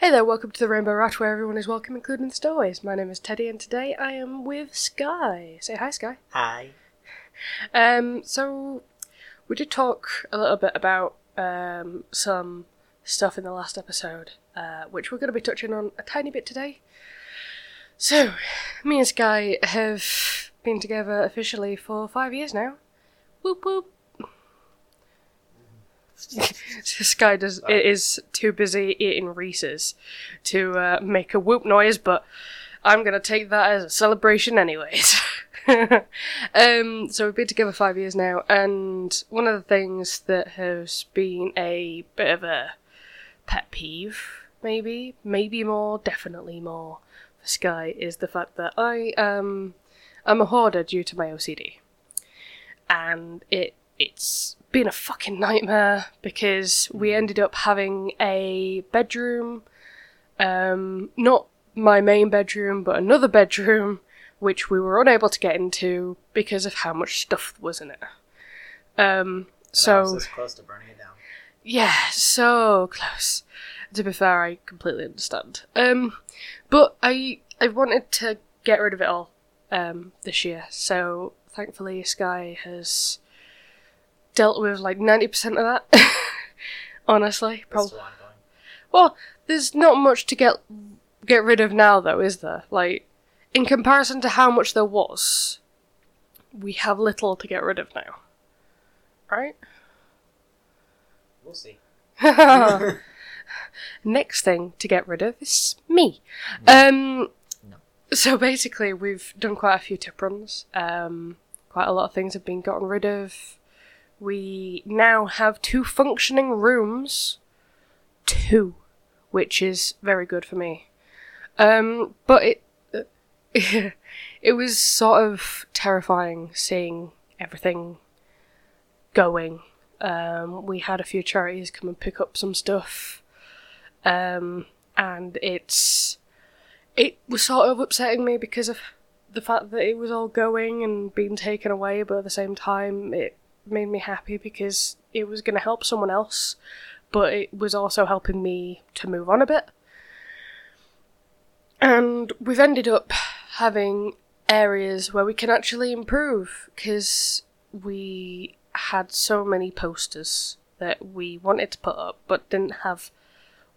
Hey there, welcome to the Rainbow Raft, where everyone is welcome, including the stowaways. My name is Teddy, and today I am with Sky. Say hi, Sky. Hi. Um, so we did talk a little bit about um, some stuff in the last episode, uh, which we're going to be touching on a tiny bit today. So, me and Sky have been together officially for five years now. Whoop whoop. Sky does it is too busy eating Reese's to uh, make a whoop noise, but I'm gonna take that as a celebration anyways. um, so we've been together five years now, and one of the things that has been a bit of a pet peeve, maybe, maybe more, definitely more for Sky, is the fact that I um I'm a hoarder due to my OCD, and it it's been a fucking nightmare because we ended up having a bedroom, um, not my main bedroom, but another bedroom, which we were unable to get into because of how much stuff was in it. Um, So close to burning it down. yeah, so close. To be fair, I completely understand. Um, but I I wanted to get rid of it all um, this year. So thankfully, Sky has dealt with like ninety percent of that. Honestly, probably. Well, there's not much to get get rid of now, though, is there? Like, in comparison to how much there was, we have little to get rid of now. Right? We'll see. Next thing to get rid of is me. Um, No. So basically, we've done quite a few tip runs. Um, quite a lot of things have been gotten rid of. We now have two functioning rooms. Two, which is very good for me. Um, but it it was sort of terrifying seeing everything going. Um, we had a few charities come and pick up some stuff, um, and it's it was sort of upsetting me because of the fact that it was all going and being taken away, but at the same time, it made me happy because it was going to help someone else, but it was also helping me to move on a bit. And we've ended up having areas where we can actually improve because we had so many posters that we wanted to put up but didn't have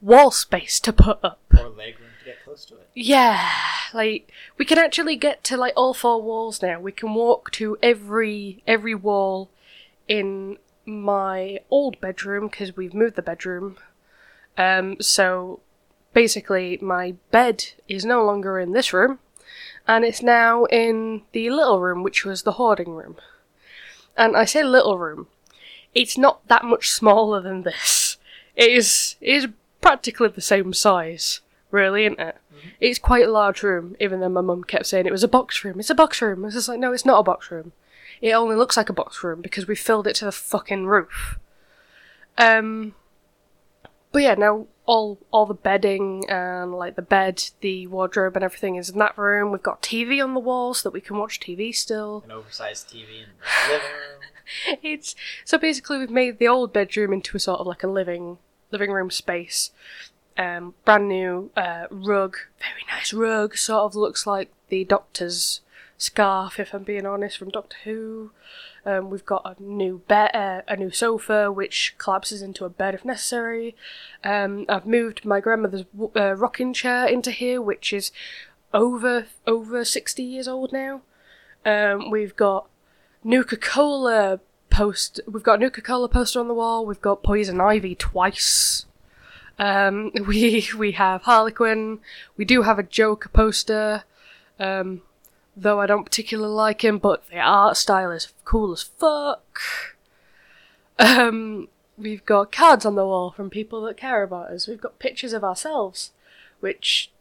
wall space to put up. Or leg room to get close to it. Yeah, like we can actually get to like all four walls now. We can walk to every every wall in my old bedroom because we've moved the bedroom. Um, so basically, my bed is no longer in this room, and it's now in the little room, which was the hoarding room. And I say little room, it's not that much smaller than this. It is it is practically the same size, really, isn't it? It's quite a large room, even though my mum kept saying it was a box room. It's a box room. It's just like, no, it's not a box room. It only looks like a box room because we filled it to the fucking roof. Um, but yeah, now all all the bedding and like the bed, the wardrobe, and everything is in that room. We've got TV on the wall so that we can watch TV still. An oversized TV in the living room. It's so basically we've made the old bedroom into a sort of like a living living room space. Um, brand new uh, rug, very nice rug. Sort of looks like the Doctor's scarf, if I'm being honest, from Doctor Who. Um, we've got a new bed, uh, a new sofa, which collapses into a bed if necessary. Um, I've moved my grandmother's uh, rocking chair into here, which is over over sixty years old now. Um, we've got Nuka Cola post. We've got Nuka Cola poster on the wall. We've got Poison Ivy twice. Um, we we have Harley Quinn. We do have a Joker poster. Um, though I don't particularly like him, but the art style is cool as fuck. Um, we've got cards on the wall from people that care about us. We've got pictures of ourselves, which,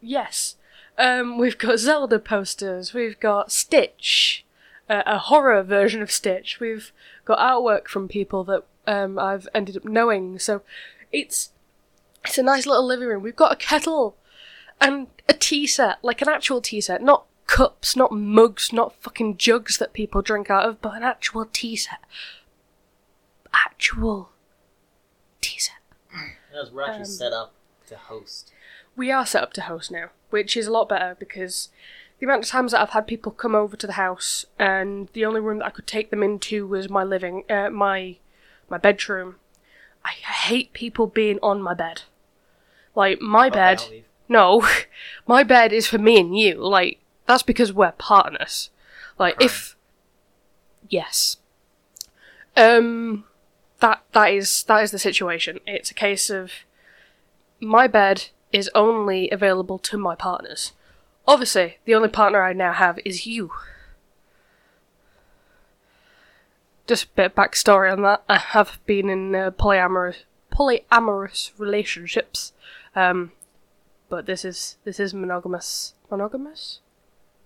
yes. Um, we've got Zelda posters. We've got Stitch, uh, a horror version of Stitch. We've got artwork from people that um, I've ended up knowing. So it's it's a nice little living room. We've got a kettle and a tea set, like an actual tea set, not cups, not mugs, not fucking jugs that people drink out of, but an actual tea set. Actual tea set. That's we're actually Um, set up to host. we are set up to host now, which is a lot better because the amount of times that I've had people come over to the house and the only room that I could take them into was my living, uh, my my bedroom. I hate people being on my bed. Like my Okay, bed, no, my bed is for me and you. Like that's because we're partners. Like if yes, um, that that is that is the situation. It's a case of my bed is only available to my partners. Obviously, the only partner I now have is you. Just a bit of backstory on that. I have been in uh, polyamorous polyamorous relationships, um, but this is this is monogamous. Monogamous?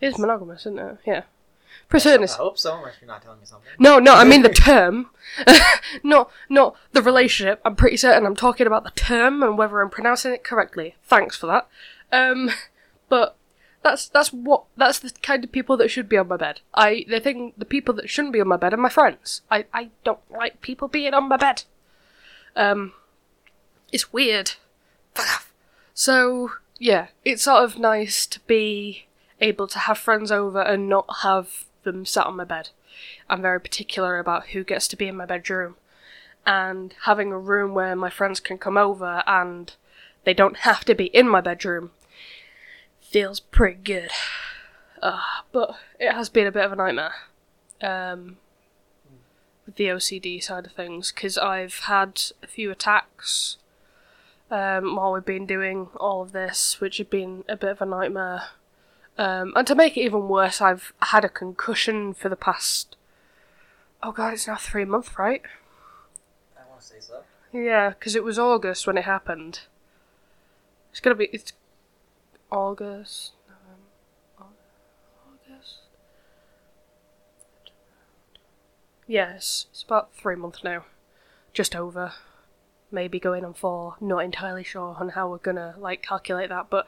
It is monogamous, isn't it? Yeah. For certain, I hope so, unless you're not telling me something. no, no, I mean the term. not not the relationship. I'm pretty certain I'm talking about the term and whether I'm pronouncing it correctly. Thanks for that. Um but that's that's what that's the kind of people that should be on my bed. I the thing the people that shouldn't be on my bed are my friends. I, I don't like people being on my bed. Um it's weird. Fuck off. So yeah, it's sort of nice to be able to have friends over and not have them sat on my bed. I'm very particular about who gets to be in my bedroom. And having a room where my friends can come over and they don't have to be in my bedroom feels pretty good. Uh, but it has been a bit of a nightmare um, with the OCD side of things because I've had a few attacks um, while we've been doing all of this, which have been a bit of a nightmare. Um, and to make it even worse, I've had a concussion for the past. Oh god, it's now three months, right? I want to say so. Yeah, because it was August when it happened. It's gonna be it's August, November, August. Yes, it's about three months now, just over. Maybe going on four. Not entirely sure on how we're gonna like calculate that, but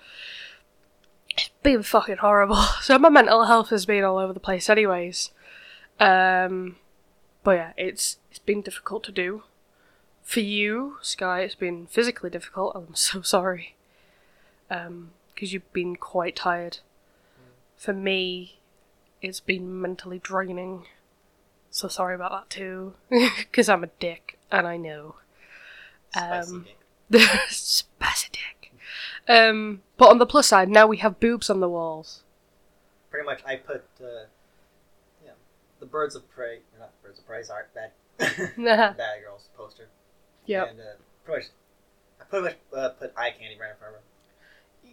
been fucking horrible. So my mental health has been all over the place, anyways. Um, but yeah, it's it's been difficult to do. For you, Sky, it's been physically difficult. I'm so sorry. Um, because you've been quite tired. For me, it's been mentally draining. So sorry about that too. Because I'm a dick, and I know. Spicy Um, dick. Spicy dick. Um, but on the plus side, now we have boobs on the walls. Pretty much, I put uh, yeah, the Birds of Prey, not Birds of Prey's art, bad, bad girls poster. Yep. And uh, pretty much, I pretty much uh, put eye candy right in front of her.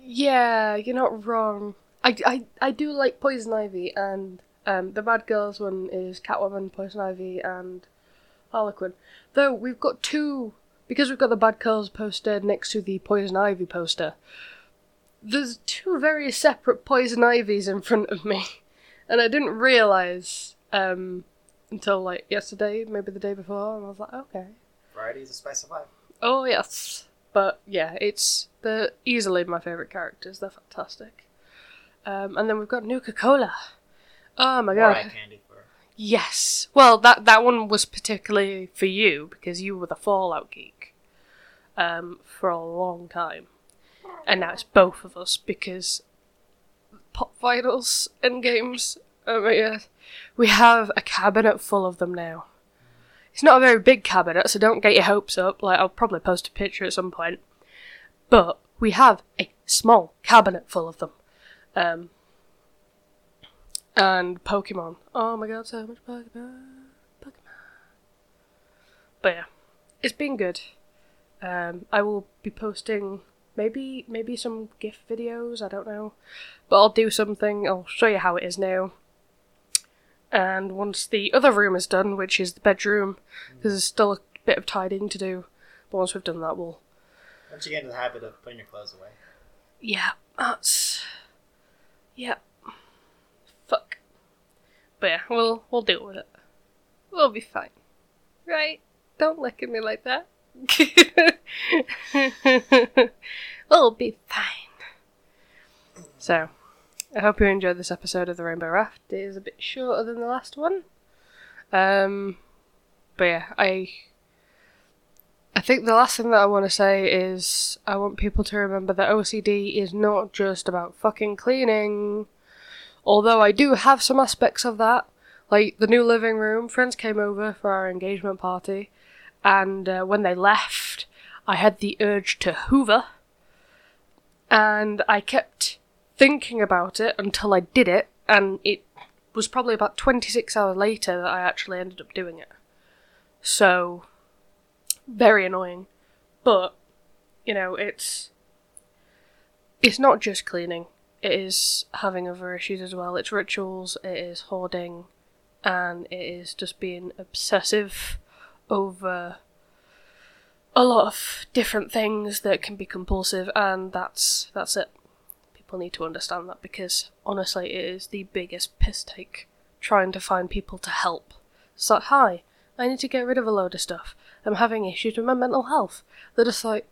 Yeah, you're not wrong. I, I, I do like Poison Ivy, and um, the Bad Girls one is Catwoman, Poison Ivy, and Harley Quinn. Though we've got two, because we've got the Bad Girls poster next to the Poison Ivy poster, there's two very separate Poison Ivies in front of me. And I didn't realise um, until like yesterday, maybe the day before, and I was like, okay. Varieties of Spice of Life. Oh yes, but yeah, it's they're easily my favorite characters. They're fantastic. Um, and then we've got Nuka Cola. Oh my god! for. Yes. Well, that that one was particularly for you because you were the Fallout geek um, for a long time, and now it's both of us because Pop Vinyls and games. Oh my god, we have a cabinet full of them now. It's not a very big cabinet, so don't get your hopes up. Like I'll probably post a picture at some point, but we have a small cabinet full of them. Um, and Pokemon. Oh my god, so much Pokemon. Pokemon. But yeah, it's been good. Um, I will be posting maybe maybe some GIF videos. I don't know, but I'll do something. I'll show you how it is now. And once the other room is done, which is the bedroom, there's still a bit of tidying to do. But once we've done that, we'll Once you get into the habit of putting your clothes away. Yeah, that's yeah. Fuck. But yeah, we'll we'll deal with it. We'll be fine, right? Don't look at me like that. we'll be fine. So, I hope you enjoyed this episode of the Rainbow Raft. It is a bit shorter than the last one. Um, but yeah, I I think the last thing that I want to say is I want people to remember that OCD is not just about fucking cleaning. Although I do have some aspects of that. Like the new living room, friends came over for our engagement party, and uh, when they left, I had the urge to hoover. And I kept thinking about it until I did it, and it was probably about 26 hours later that I actually ended up doing it. So, very annoying. But, you know, it's. It's not just cleaning, it is having other issues as well. It's rituals, it is hoarding, and it is just being obsessive over a lot of different things that can be compulsive, and that's that's it. People need to understand that because honestly, it is the biggest piss take trying to find people to help. It's like, hi, I need to get rid of a load of stuff. I'm having issues with my mental health. They're just like,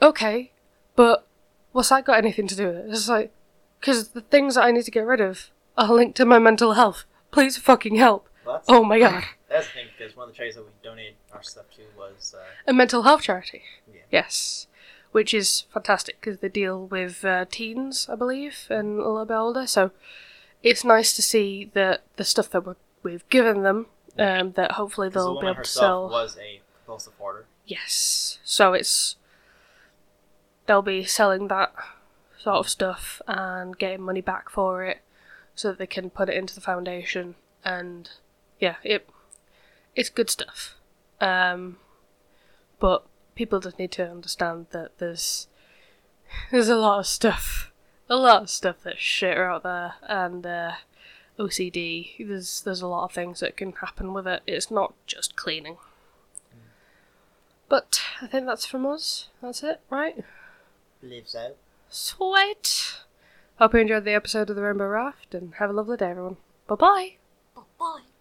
okay, but what's that got anything to do with it? It's like, because the things that I need to get rid of are linked to my mental health. Please fucking help. That's, Oh my god. That's the thing because one of the charities that we donated our stuff to was uh, A mental health charity. Yeah. Yes. Which is fantastic because they deal with uh, teens, I believe, and a little bit older. So it's nice to see that the stuff that we're, we've given them, um, that hopefully they'll be woman able to sell. was a compulsive hoarder. Yes. So it's they'll be selling that sort of stuff and getting money back for it so that they can put it into the foundation and yeah, it it's good stuff. Um but people just need to understand that there's there's a lot of stuff a lot of stuff that's shit out there and uh OCD there's there's a lot of things that can happen with it. It's not just cleaning. But I think that's from us. That's it, right? Believe so. Sweet. Hope you enjoyed the episode of the Rainbow Raft and have a lovely day, everyone. Bye bye. Bye bye.